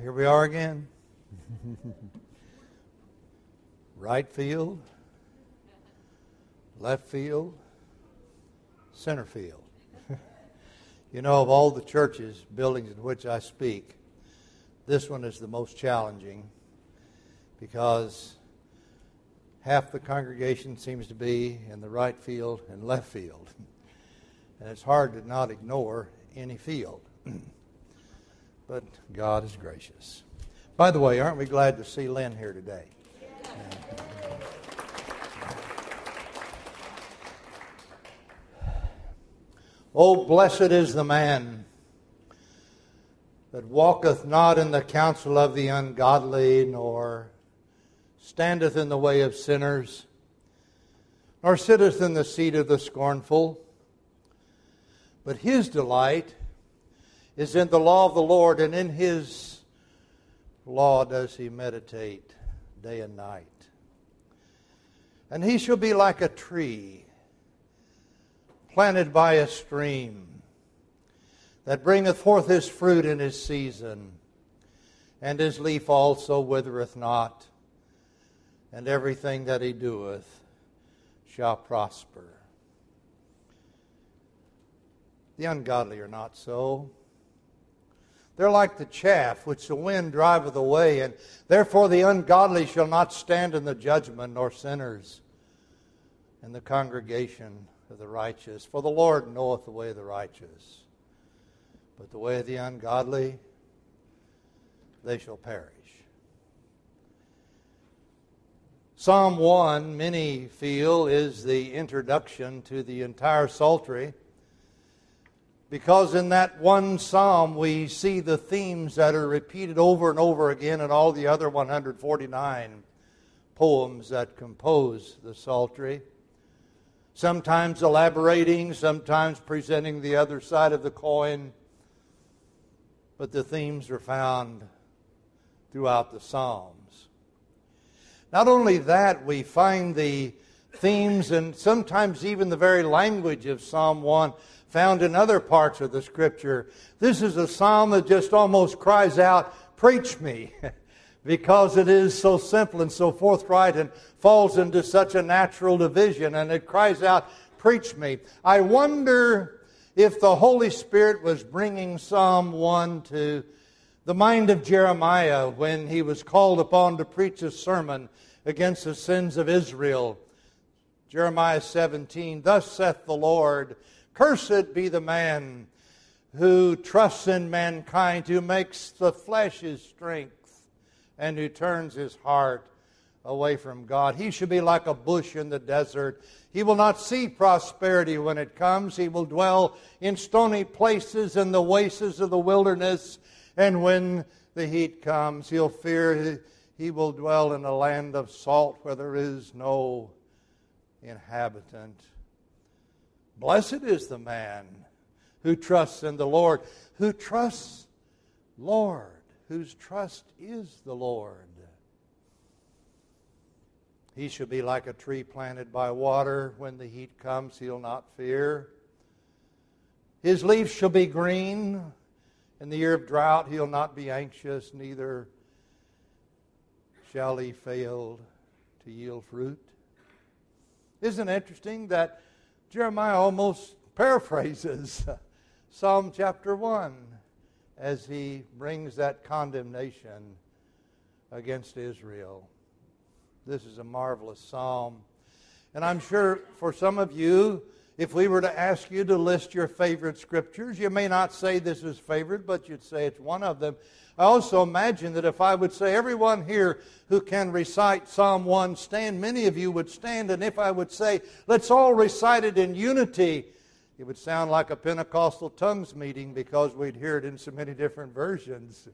Here we are again. right field, left field, center field. you know, of all the churches, buildings in which I speak, this one is the most challenging because half the congregation seems to be in the right field and left field. And it's hard to not ignore any field. but God is gracious. By the way, aren't we glad to see Lynn here today? Oh, blessed is the man that walketh not in the counsel of the ungodly, nor standeth in the way of sinners, nor sitteth in the seat of the scornful. But his delight is in the law of the Lord, and in his law does he meditate day and night. And he shall be like a tree planted by a stream that bringeth forth his fruit in his season, and his leaf also withereth not, and everything that he doeth shall prosper. The ungodly are not so. They're like the chaff which the wind driveth away, and therefore the ungodly shall not stand in the judgment, nor sinners in the congregation of the righteous. For the Lord knoweth the way of the righteous, but the way of the ungodly, they shall perish. Psalm 1, many feel, is the introduction to the entire Psaltery because in that one psalm we see the themes that are repeated over and over again in all the other 149 poems that compose the Psaltery. Sometimes elaborating, sometimes presenting the other side of the coin, but the themes are found throughout the Psalms. Not only that, we find the themes and sometimes even the very language of Psalm 1 found in other parts of the scripture. This is a psalm that just almost cries out, Preach me, because it is so simple and so forthright and falls into such a natural division, and it cries out, Preach me. I wonder if the Holy Spirit was bringing Psalm 1 to the mind of Jeremiah when he was called upon to preach a sermon against the sins of Israel. Jeremiah 17, Thus saith the Lord, Cursed be the man who trusts in mankind, who makes the flesh his strength, and who turns his heart away from God. He should be like a bush in the desert. He will not see prosperity when it comes. He will dwell in stony places in the wastes of the wilderness. And when the heat comes, he'll fear he will dwell in a land of salt where there is no inhabitant. Blessed is the man who trusts in the Lord, who trusts Lord, whose trust is the Lord. He shall be like a tree planted by water. When the heat comes, he'll not fear. His leaves shall be green. In the year of drought, he'll not be anxious, neither shall he fail to yield fruit. Isn't it interesting that Jeremiah almost paraphrases Psalm chapter 1 as he brings that condemnation against Israel. This is a marvelous psalm. And I'm sure for some of you, if we were to ask you to list your favorite scriptures, you may not say this is favorite, but you'd say it's one of them. I also imagine that if I would say, everyone here who can recite Psalm 1, stand, many of you would stand. And if I would say, let's all recite it in unity, it would sound like a Pentecostal tongues meeting because we'd hear it in so many different versions.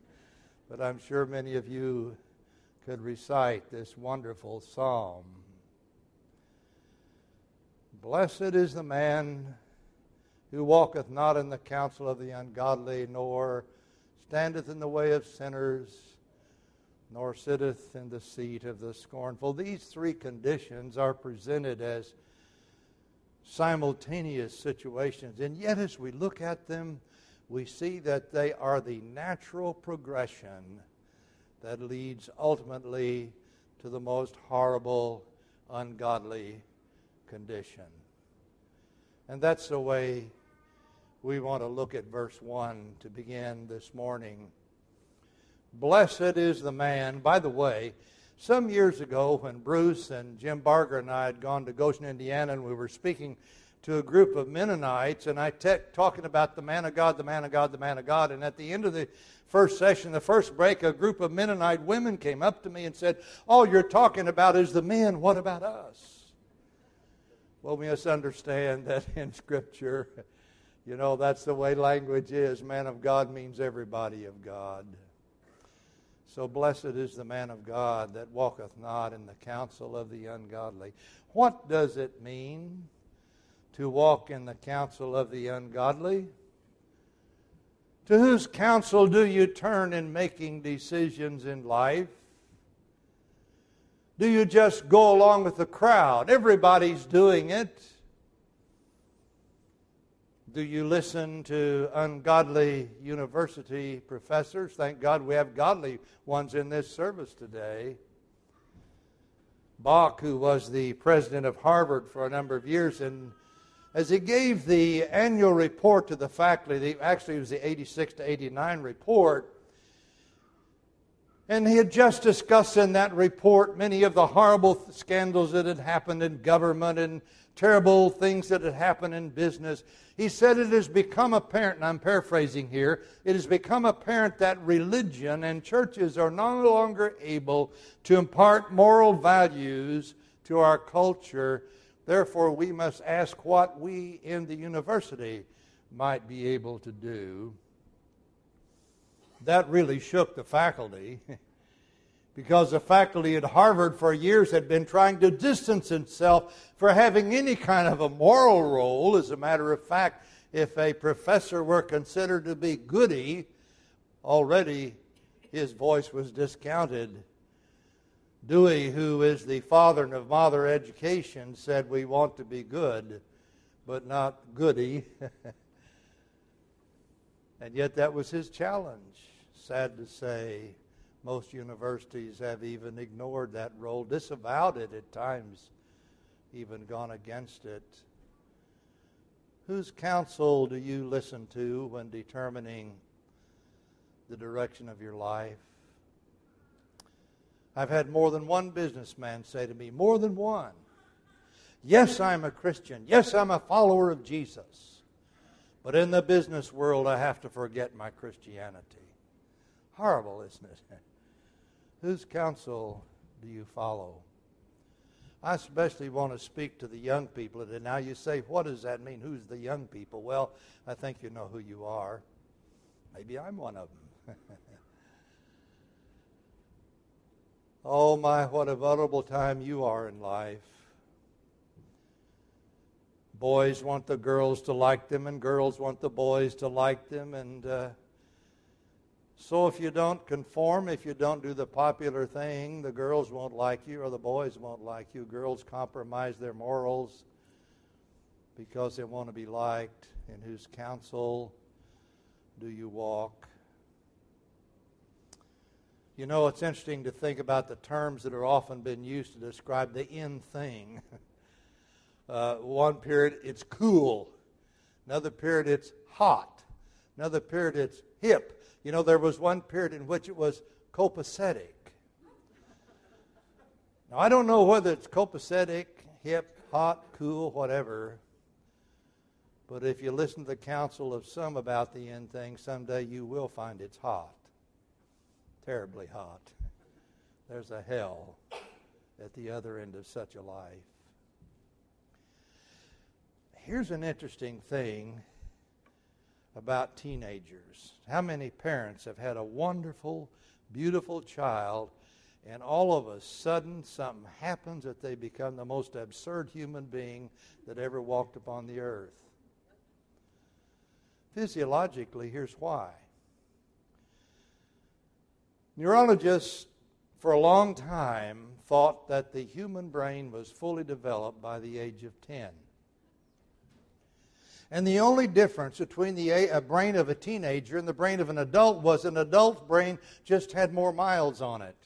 But I'm sure many of you could recite this wonderful psalm. Blessed is the man who walketh not in the counsel of the ungodly, nor standeth in the way of sinners, nor sitteth in the seat of the scornful. These three conditions are presented as simultaneous situations, and yet as we look at them, we see that they are the natural progression that leads ultimately to the most horrible, ungodly condition. And that's the way we want to look at verse 1 to begin this morning. Blessed is the man. By the way, some years ago, when Bruce and Jim Barger and I had gone to Goshen, Indiana, and we were speaking to a group of Mennonites, and I te- talking about the man of God, the man of God, the man of God. And at the end of the first session, the first break, a group of Mennonite women came up to me and said, All you're talking about is the men. What about us? Well, we must understand that in Scripture, you know, that's the way language is. Man of God means everybody of God. So blessed is the man of God that walketh not in the counsel of the ungodly. What does it mean to walk in the counsel of the ungodly? To whose counsel do you turn in making decisions in life? Do you just go along with the crowd? Everybody's doing it. Do you listen to ungodly university professors? Thank God we have godly ones in this service today. Bok, who was the president of Harvard for a number of years, and as he gave the annual report to the faculty, actually it was the 86 to 89 report, and he had just discussed in that report many of the horrible scandals that had happened in government and terrible things that had happened in business. He said it has become apparent, and I'm paraphrasing here, it has become apparent that religion and churches are no longer able to impart moral values to our culture Therefore, we must ask what we in the university might be able to do. That really shook the faculty because the faculty at Harvard for years had been trying to distance itself for having any kind of a moral role. As a matter of fact, if a professor were considered to be goody, already his voice was discounted Dewey, who is the father of modern education, said we want to be good, but not goody. and yet that was his challenge. Sad to say, most universities have even ignored that role, disavowed it at times, even gone against it. Whose counsel do you listen to when determining the direction of your life? I've had more than one businessman say to me, more than one, Yes, I'm a Christian. Yes, I'm a follower of Jesus. But in the business world, I have to forget my Christianity. Horrible, isn't it? Whose counsel do you follow? I especially want to speak to the young people. And now you say, what does that mean? Who's the young people? Well, I think you know who you are. Maybe I'm one of them. Oh, my, what a vulnerable time you are in life. Boys want the girls to like them, and girls want the boys to like them. And uh, so, if you don't conform, if you don't do the popular thing, the girls won't like you, or the boys won't like you. Girls compromise their morals because they want to be liked. In whose counsel do you walk? You know, it's interesting to think about the terms that are often been used to describe the in thing. Uh, one period, it's cool. Another period, it's hot. Another period, it's hip. You know, there was one period in which it was copacetic. Now, I don't know whether it's copacetic, hip, hot, cool, whatever. But if you listen to the counsel of some about the end thing, someday you will find it's hot terribly hot. There's a hell at the other end of such a life. Here's an interesting thing about teenagers. How many parents have had a wonderful, beautiful child, and all of a sudden something happens that they become the most absurd human being that ever walked upon the earth? Physiologically, here's why Neurologists, for a long time, thought that the human brain was fully developed by the age of 10. And the only difference between the brain of a teenager and the brain of an adult was an adult brain just had more miles on it.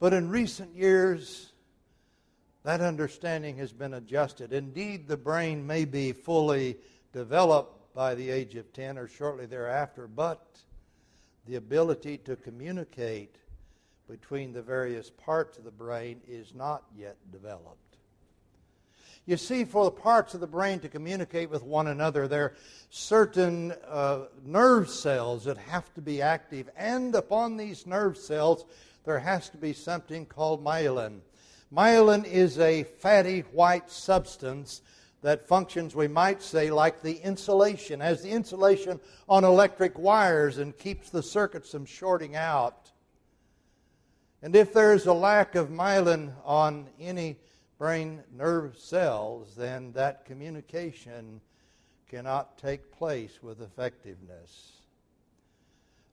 But in recent years, that understanding has been adjusted. Indeed, the brain may be fully developed by the age of 10 or shortly thereafter, but the ability to communicate between the various parts of the brain is not yet developed. You see, for the parts of the brain to communicate with one another, there are certain uh, nerve cells that have to be active, and upon these nerve cells, there has to be something called myelin. Myelin is a fatty white substance that functions, we might say, like the insulation, as the insulation on electric wires and keeps the circuits from shorting out. And if there is a lack of myelin on any brain nerve cells, then that communication cannot take place with effectiveness.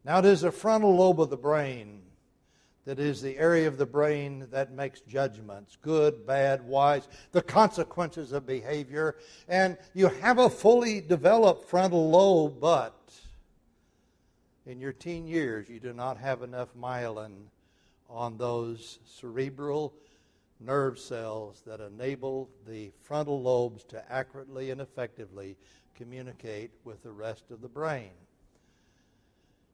Now, it is the frontal lobe of the brain that is the area of the brain that makes judgments good, bad, wise, the consequences of behavior. And you have a fully developed frontal lobe, but in your teen years, you do not have enough myelin on those cerebral nerve cells that enable the frontal lobes to accurately and effectively communicate with the rest of the brain.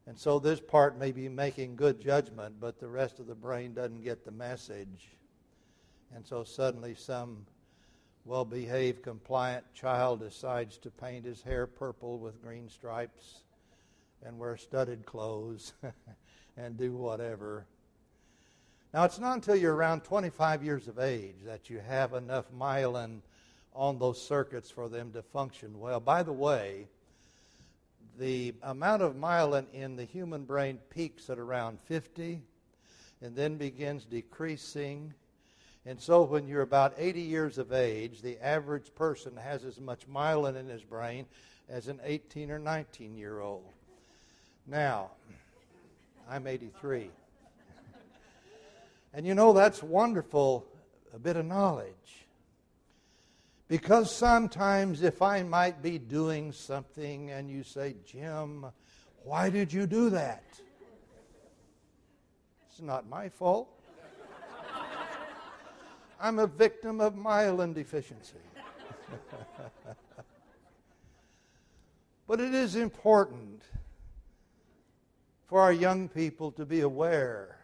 And so this part may be making good judgment, but the rest of the brain doesn't get the message. And so suddenly some well behaved, compliant child decides to paint his hair purple with green stripes and wear studded clothes and do whatever. Now, it's not until you're around 25 years of age that you have enough myelin on those circuits for them to function well. By the way, the amount of myelin in the human brain peaks at around 50 and then begins decreasing. And so, when you're about 80 years of age, the average person has as much myelin in his brain as an 18 or 19 year old. Now, I'm 83. And you know, that's wonderful, a bit of knowledge. Because sometimes, if I might be doing something and you say, Jim, why did you do that? It's not my fault. I'm a victim of myelin deficiency. but it is important for our young people to be aware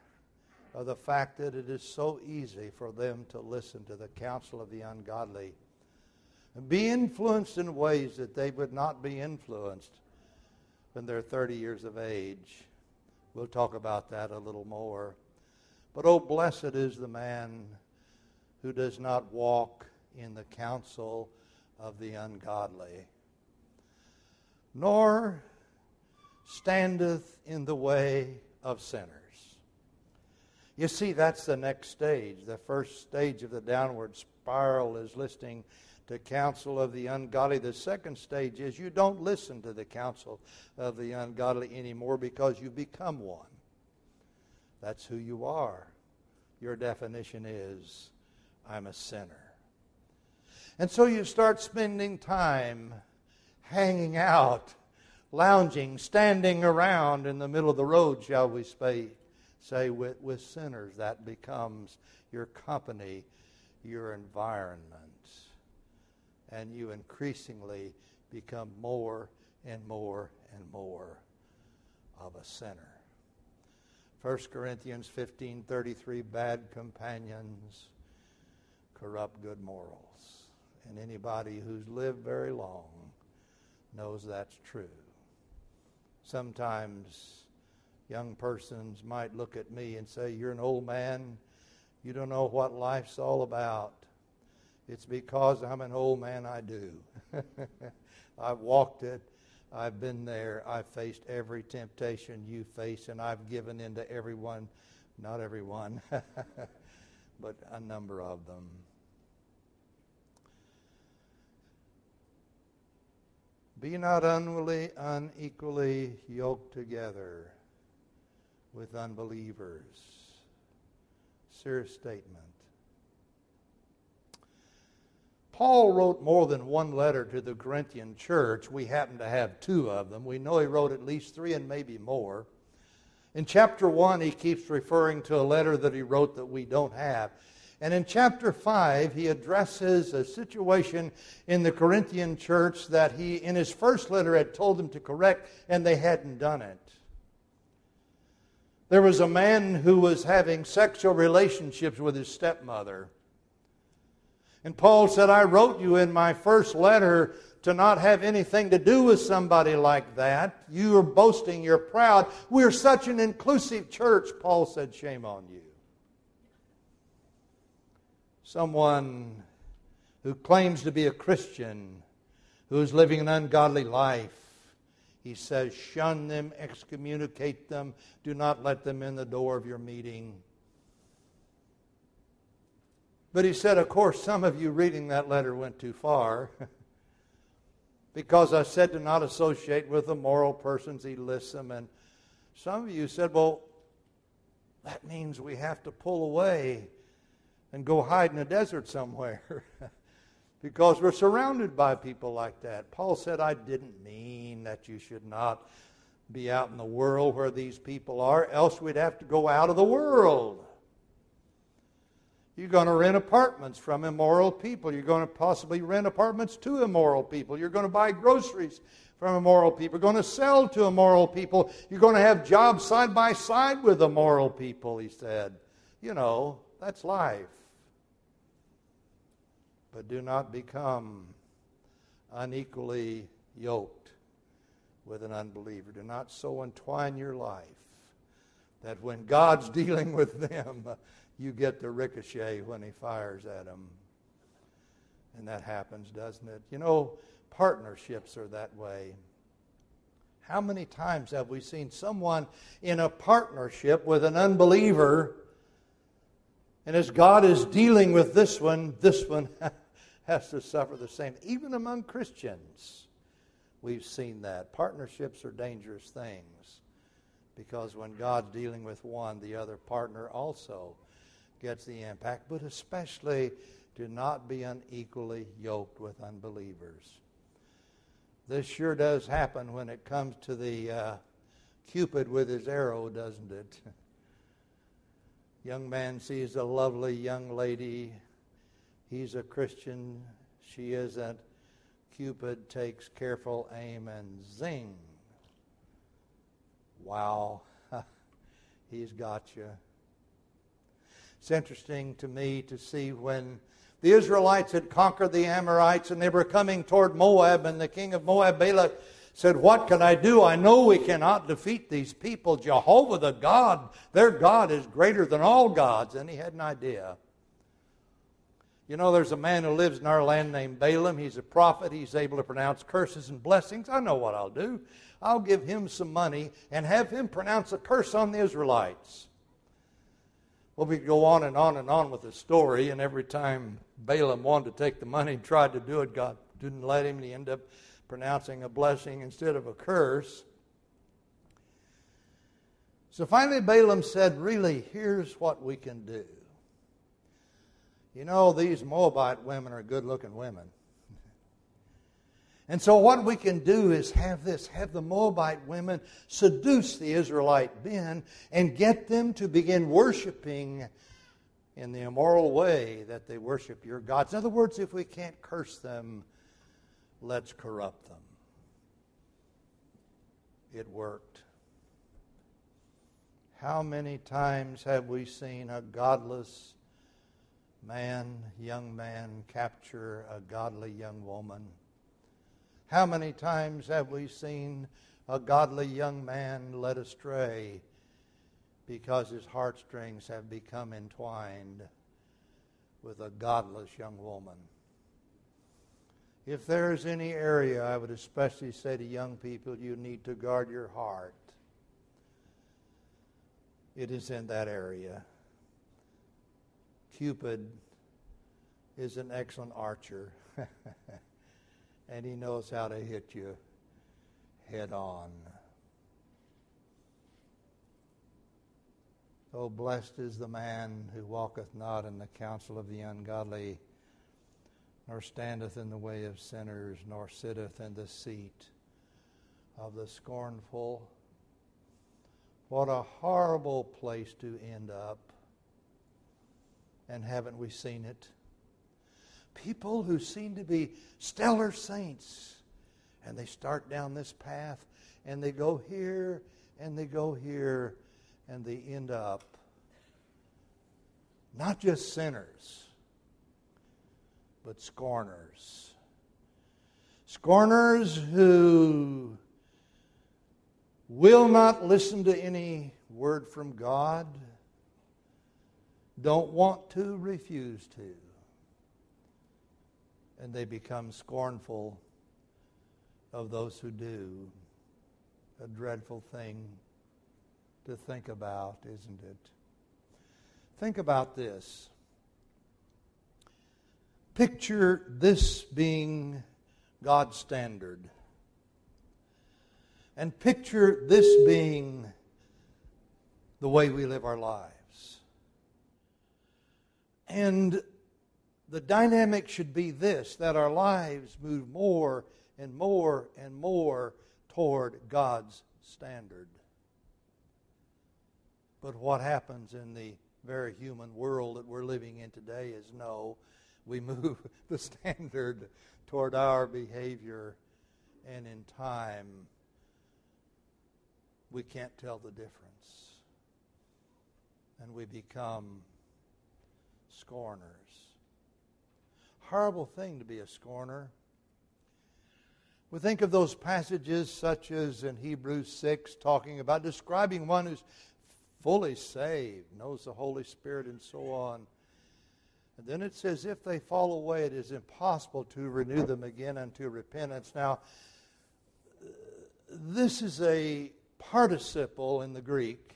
of the fact that it is so easy for them to listen to the counsel of the ungodly and be influenced in ways that they would not be influenced when they're 30 years of age. We'll talk about that a little more. But oh, blessed is the man who does not walk in the counsel of the ungodly, nor standeth in the way of sinners. You see, that's the next stage. The first stage of the downward spiral is listening to counsel of the ungodly. The second stage is you don't listen to the counsel of the ungodly anymore because you become one. That's who you are. Your definition is I'm a sinner. And so you start spending time hanging out, lounging, standing around in the middle of the road, shall we say, say with, with sinners. That becomes your company, your environment. And you increasingly become more and more and more of a sinner. 1 Corinthians 15:33 bad companions corrupt good morals. And anybody who's lived very long knows that's true. Sometimes young persons might look at me and say, You're an old man. You don't know what life's all about. It's because I'm an old man, I do. I've walked it. I've been there. I've faced every temptation you face, and I've given in to everyone, not everyone, but a number of them. Be not unwilly, unequally yoked together with unbelievers. Serious statement. Paul wrote more than one letter to the Corinthian church. We happen to have two of them. We know he wrote at least three and maybe more. In chapter 1, he keeps referring to a letter that he wrote that we don't have. And in chapter 5, he addresses a situation in the Corinthian church that he, in his first letter, had told them to correct, and they hadn't done it. There was a man who was having sexual relationships with his stepmother. And Paul said, I wrote you in my first letter to not have anything to do with somebody like that. You are boasting, you're proud. We're such an inclusive church. Paul said, Shame on you. Someone who claims to be a Christian, who is living an ungodly life, he says, Shun them, excommunicate them, do not let them in the door of your meeting. But he said, of course, some of you reading that letter went too far. because I said to not associate with immoral persons, he lists them. And some of you said, well, that means we have to pull away and go hide in a desert somewhere. because we're surrounded by people like that. Paul said, I didn't mean that you should not be out in the world where these people are, else we'd have to go out of the world. You're going to rent apartments from immoral people. You're going to possibly rent apartments to immoral people. You're going to buy groceries from immoral people. You're going to sell to immoral people. You're going to have jobs side by side with immoral people, he said. You know, that's life. But do not become unequally yoked with an unbeliever. Do not so entwine your life that when God's dealing with them, you get the ricochet when he fires at them. And that happens, doesn't it? You know, partnerships are that way. How many times have we seen someone in a partnership with an unbeliever, and as God is dealing with this one, this one has to suffer the same? Even among Christians, we've seen that. Partnerships are dangerous things because when God's dealing with one, the other partner also gets the impact, but especially do not be unequally yoked with unbelievers. This sure does happen when it comes to the uh, Cupid with his arrow, doesn't it? young man sees a lovely young lady. He's a Christian. She isn't. Cupid takes careful aim and zing. Wow. He's got you. It's interesting to me to see when the Israelites had conquered the Amorites and they were coming toward Moab, and the king of Moab, Balak, said, What can I do? I know we cannot defeat these people. Jehovah, the God, their God is greater than all gods. And he had an idea. You know, there's a man who lives in our land named Balaam. He's a prophet. He's able to pronounce curses and blessings. I know what I'll do. I'll give him some money and have him pronounce a curse on the Israelites. Well, we could go on and on and on with the story, and every time Balaam wanted to take the money and tried to do it, God didn't let him, he ended up pronouncing a blessing instead of a curse. So finally, Balaam said, Really, here's what we can do. You know, these Moabite women are good looking women. And so, what we can do is have this have the Moabite women seduce the Israelite men and get them to begin worshiping in the immoral way that they worship your gods. In other words, if we can't curse them, let's corrupt them. It worked. How many times have we seen a godless man, young man, capture a godly young woman? How many times have we seen a godly young man led astray because his heartstrings have become entwined with a godless young woman? If there is any area, I would especially say to young people, you need to guard your heart. It is in that area. Cupid is an excellent archer. and he knows how to hit you head on. Oh, blessed is the man who walketh not in the counsel of the ungodly, nor standeth in the way of sinners, nor sitteth in the seat of the scornful. What a horrible place to end up. And haven't we seen it? People who seem to be stellar saints, and they start down this path, and they go here, and they go here, and they end up not just sinners, but scorners. Scorners who will not listen to any word from God, don't want to, refuse to. And they become scornful of those who do. A dreadful thing to think about, isn't it? Think about this. Picture this being God's standard. And picture this being the way we live our lives. And the dynamic should be this that our lives move more and more and more toward God's standard. But what happens in the very human world that we're living in today is no, we move the standard toward our behavior, and in time, we can't tell the difference. And we become scorners. Horrible thing to be a scorner. We think of those passages such as in Hebrews 6 talking about describing one who's fully saved, knows the Holy Spirit, and so on. And then it says, if they fall away, it is impossible to renew them again unto repentance. Now, this is a participle in the Greek.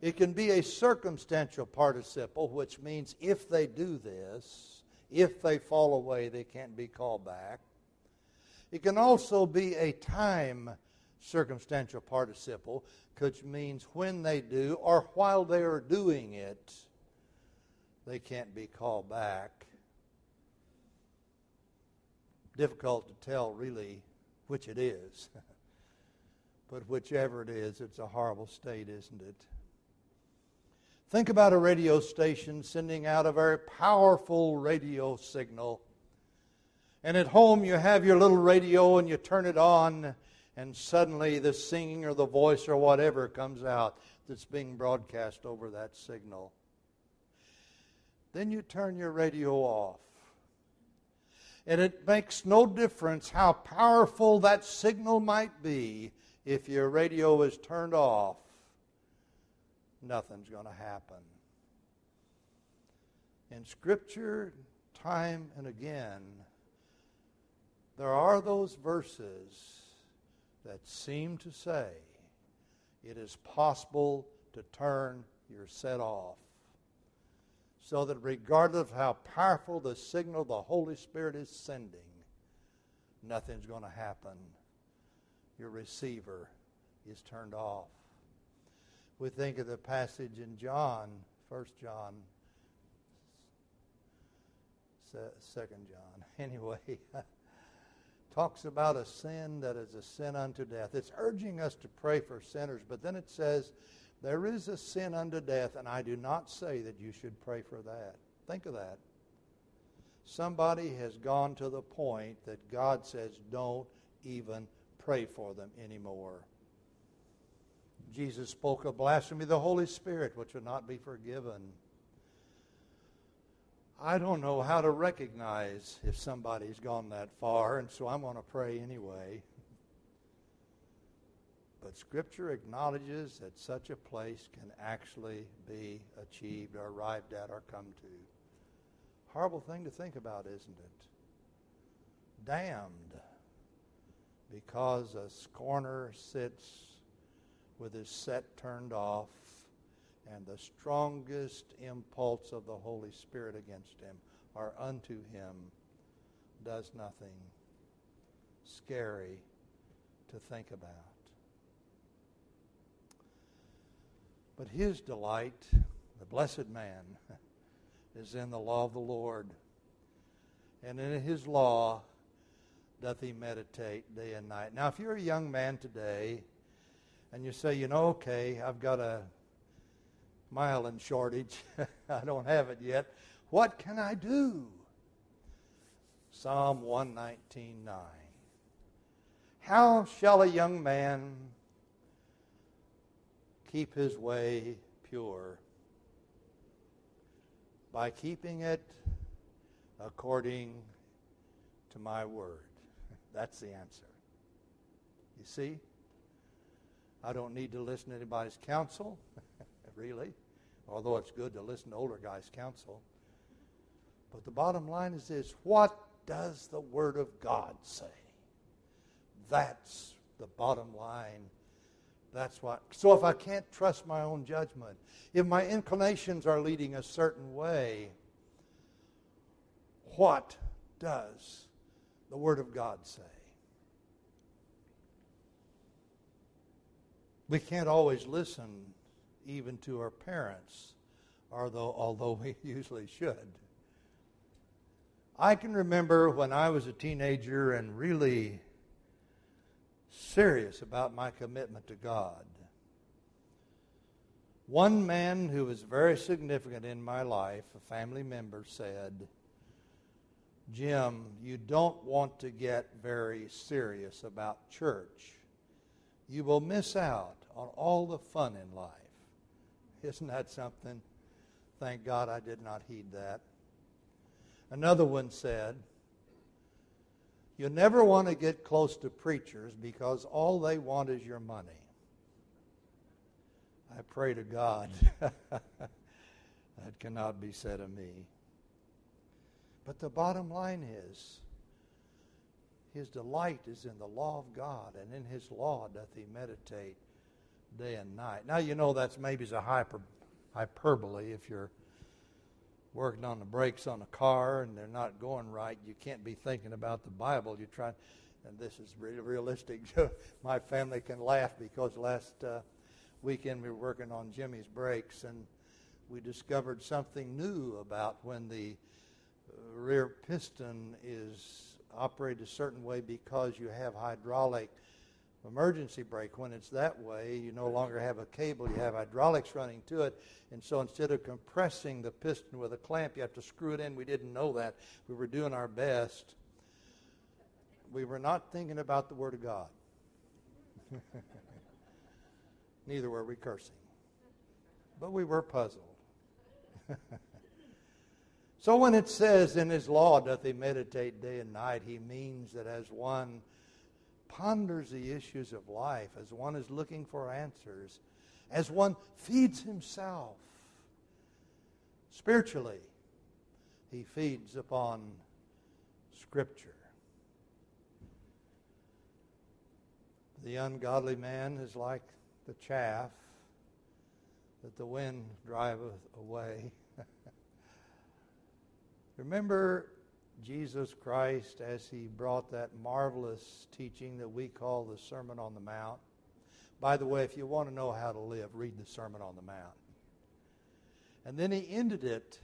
It can be a circumstantial participle, oh, which means if they do this, if they fall away, they can't be called back. It can also be a time circumstantial participle, oh, which means when they do or while they are doing it, they can't be called back. Difficult to tell, really, which it is. but whichever it is, it's a horrible state, isn't it? Think about a radio station sending out a very powerful radio signal. And at home, you have your little radio and you turn it on and suddenly the singing or the voice or whatever comes out that's being broadcast over that signal. Then you turn your radio off. And it makes no difference how powerful that signal might be if your radio is turned off. Nothing's going to happen. In Scripture, time and again, there are those verses that seem to say it is possible to turn your set off. So that regardless of how powerful the signal the Holy Spirit is sending, nothing's going to happen. Your receiver is turned off. We think of the passage in John, 1 John, 2 John. Anyway, talks about a sin that is a sin unto death. It's urging us to pray for sinners, but then it says, there is a sin unto death, and I do not say that you should pray for that. Think of that. Somebody has gone to the point that God says, don't even pray for them anymore. Jesus spoke of blasphemy of the Holy Spirit, which would not be forgiven. I don't know how to recognize if somebody's gone that far, and so I'm going to pray anyway. But Scripture acknowledges that such a place can actually be achieved or arrived at or come to. Horrible thing to think about, isn't it? Damned because a scorner sits with his set turned off and the strongest impulse of the Holy Spirit against him or unto him does nothing scary to think about. But his delight, the blessed man, is in the law of the Lord. and in his law doth he meditate day and night. Now, if you're a young man today and you say, you know, okay, I've got a myelin shortage, I don't have it yet, what can I do? Psalm 119.9. How shall a young man keep his way pure? By keeping it according to my word. That's the answer. You see? I don't need to listen to anybody's counsel, really, although it's good to listen to older guys' counsel. But the bottom line is this what does the Word of God say? That's the bottom line. That's what. So if I can't trust my own judgment, if my inclinations are leading a certain way, what does the Word of God say? We can't always listen even to our parents, although, although we usually should. I can remember when I was a teenager and really serious about my commitment to God. One man who was very significant in my life, a family member, said, Jim, you don't want to get very serious about church. You will miss out on all the fun in life. Isn't that something? Thank God I did not heed that. Another one said, You never want to get close to preachers because all they want is your money. I pray to God that cannot be said of me. But the bottom line is, his delight is in the law of God, and in his law doth he meditate day and night. Now, you know that's maybe a hyper, hyperbole if you're working on the brakes on a car and they're not going right, you can't be thinking about the Bible. You try, and this is really realistic. My family can laugh because last uh, weekend we were working on Jimmy's brakes and we discovered something new about when the rear piston is operated a certain way because you have hydraulic emergency brake. When it's that way, you no longer have a cable, you have hydraulics running to it. And so instead of compressing the piston with a clamp, you have to screw it in. We didn't know that. We were doing our best. We were not thinking about the Word of God. Neither were we cursing. But we were puzzled. so when it says, In his law doth he meditate day and night, he means that as one ponders the issues of life, as one is looking for answers, as one feeds himself spiritually, he feeds upon Scripture. The ungodly man is like the chaff that the wind driveth away. Remember Jesus Christ as he brought that marvelous teaching that we call the Sermon on the Mount. By the way, if you want to know how to live, read the Sermon on the Mount. And then he ended it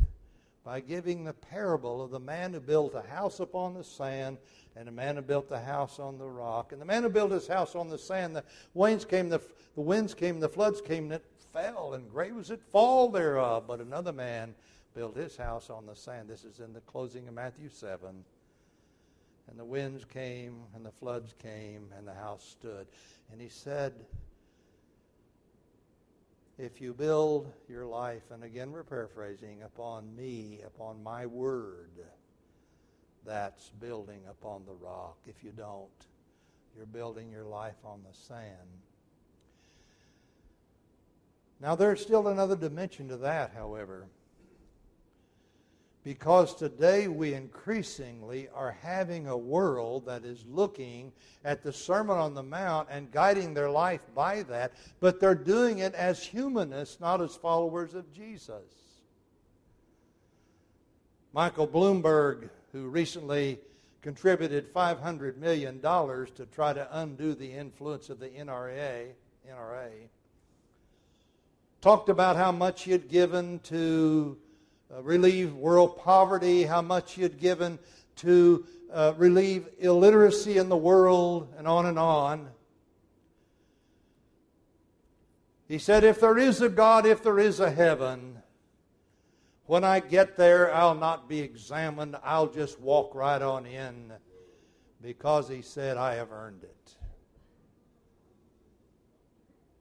by giving the parable of the man who built a house upon the sand and the man who built the house on the rock. And the man who built his house on the sand, the winds came, the, the winds came, the floods came, and it fell, and great was it fall thereof. But another man built his house on the sand. This is in the closing of Matthew 7. And the winds came, and the floods came, and the house stood. And he said, If you build your life, and again we're paraphrasing, upon me, upon my word, that's building upon the rock. If you don't, you're building your life on the sand. Now, there's still another dimension to that, however because today we increasingly are having a world that is looking at the Sermon on the Mount and guiding their life by that, but they're doing it as humanists, not as followers of Jesus. Michael Bloomberg, who recently contributed $500 million to try to undo the influence of the NRA, NRA talked about how much he had given to uh, relieve world poverty, how much he had given to uh, relieve illiteracy in the world, and on and on. He said, If there is a God, if there is a heaven, when I get there, I'll not be examined. I'll just walk right on in because he said, I have earned it.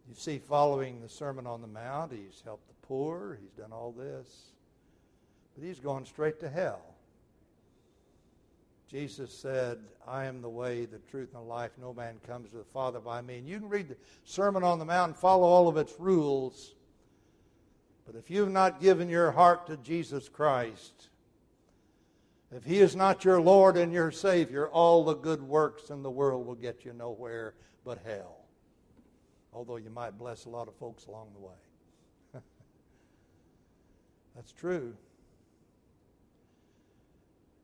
You see, following the Sermon on the Mount, he's helped the poor, he's done all this, but he's going straight to hell. Jesus said, I am the way, the truth, and the life. No man comes to the Father by me. And you can read the Sermon on the Mount and follow all of its rules. But if you've not given your heart to Jesus Christ, if He is not your Lord and your Savior, all the good works in the world will get you nowhere but hell. Although you might bless a lot of folks along the way. That's true.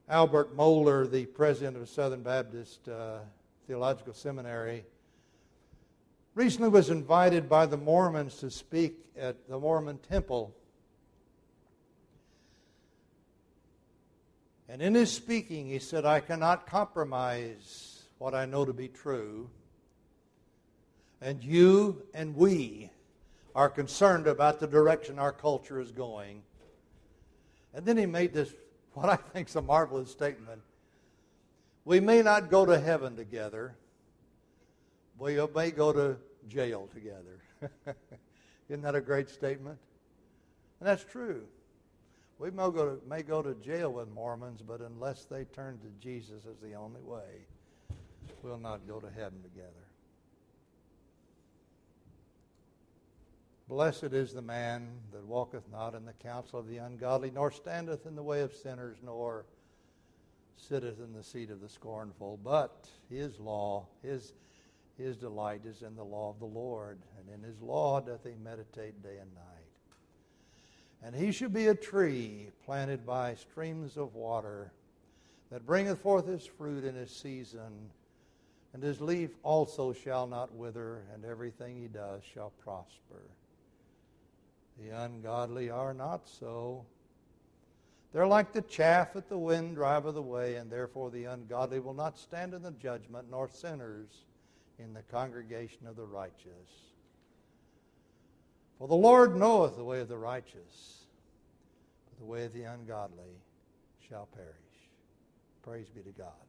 Albert Mohler, the president of Southern Baptist uh, Theological Seminary, recently was invited by the Mormons to speak at the Mormon temple. And in his speaking, he said, I cannot compromise what I know to be true. And you and we are concerned about the direction our culture is going. And then he made this what I think is a marvelous statement. We may not go to heaven together, we may go to jail together. Isn't that a great statement? And that's true. We may go, to, may go to jail with Mormons, but unless they turn to Jesus as the only way, we'll not go to heaven together. Blessed is the man that walketh not in the counsel of the ungodly, nor standeth in the way of sinners, nor sitteth in the seat of the scornful. But his law, his, his delight is in the law of the Lord, and in his law doth he meditate day and night. And he shall be a tree planted by streams of water, that bringeth forth his fruit in his season, and his leaf also shall not wither, and everything he does shall prosper. The ungodly are not so. They're like the chaff that the wind driveth away, and therefore the ungodly will not stand in the judgment, nor sinners in the congregation of the righteous. For the Lord knoweth the way of the righteous, but the way of the ungodly shall perish. Praise be to God.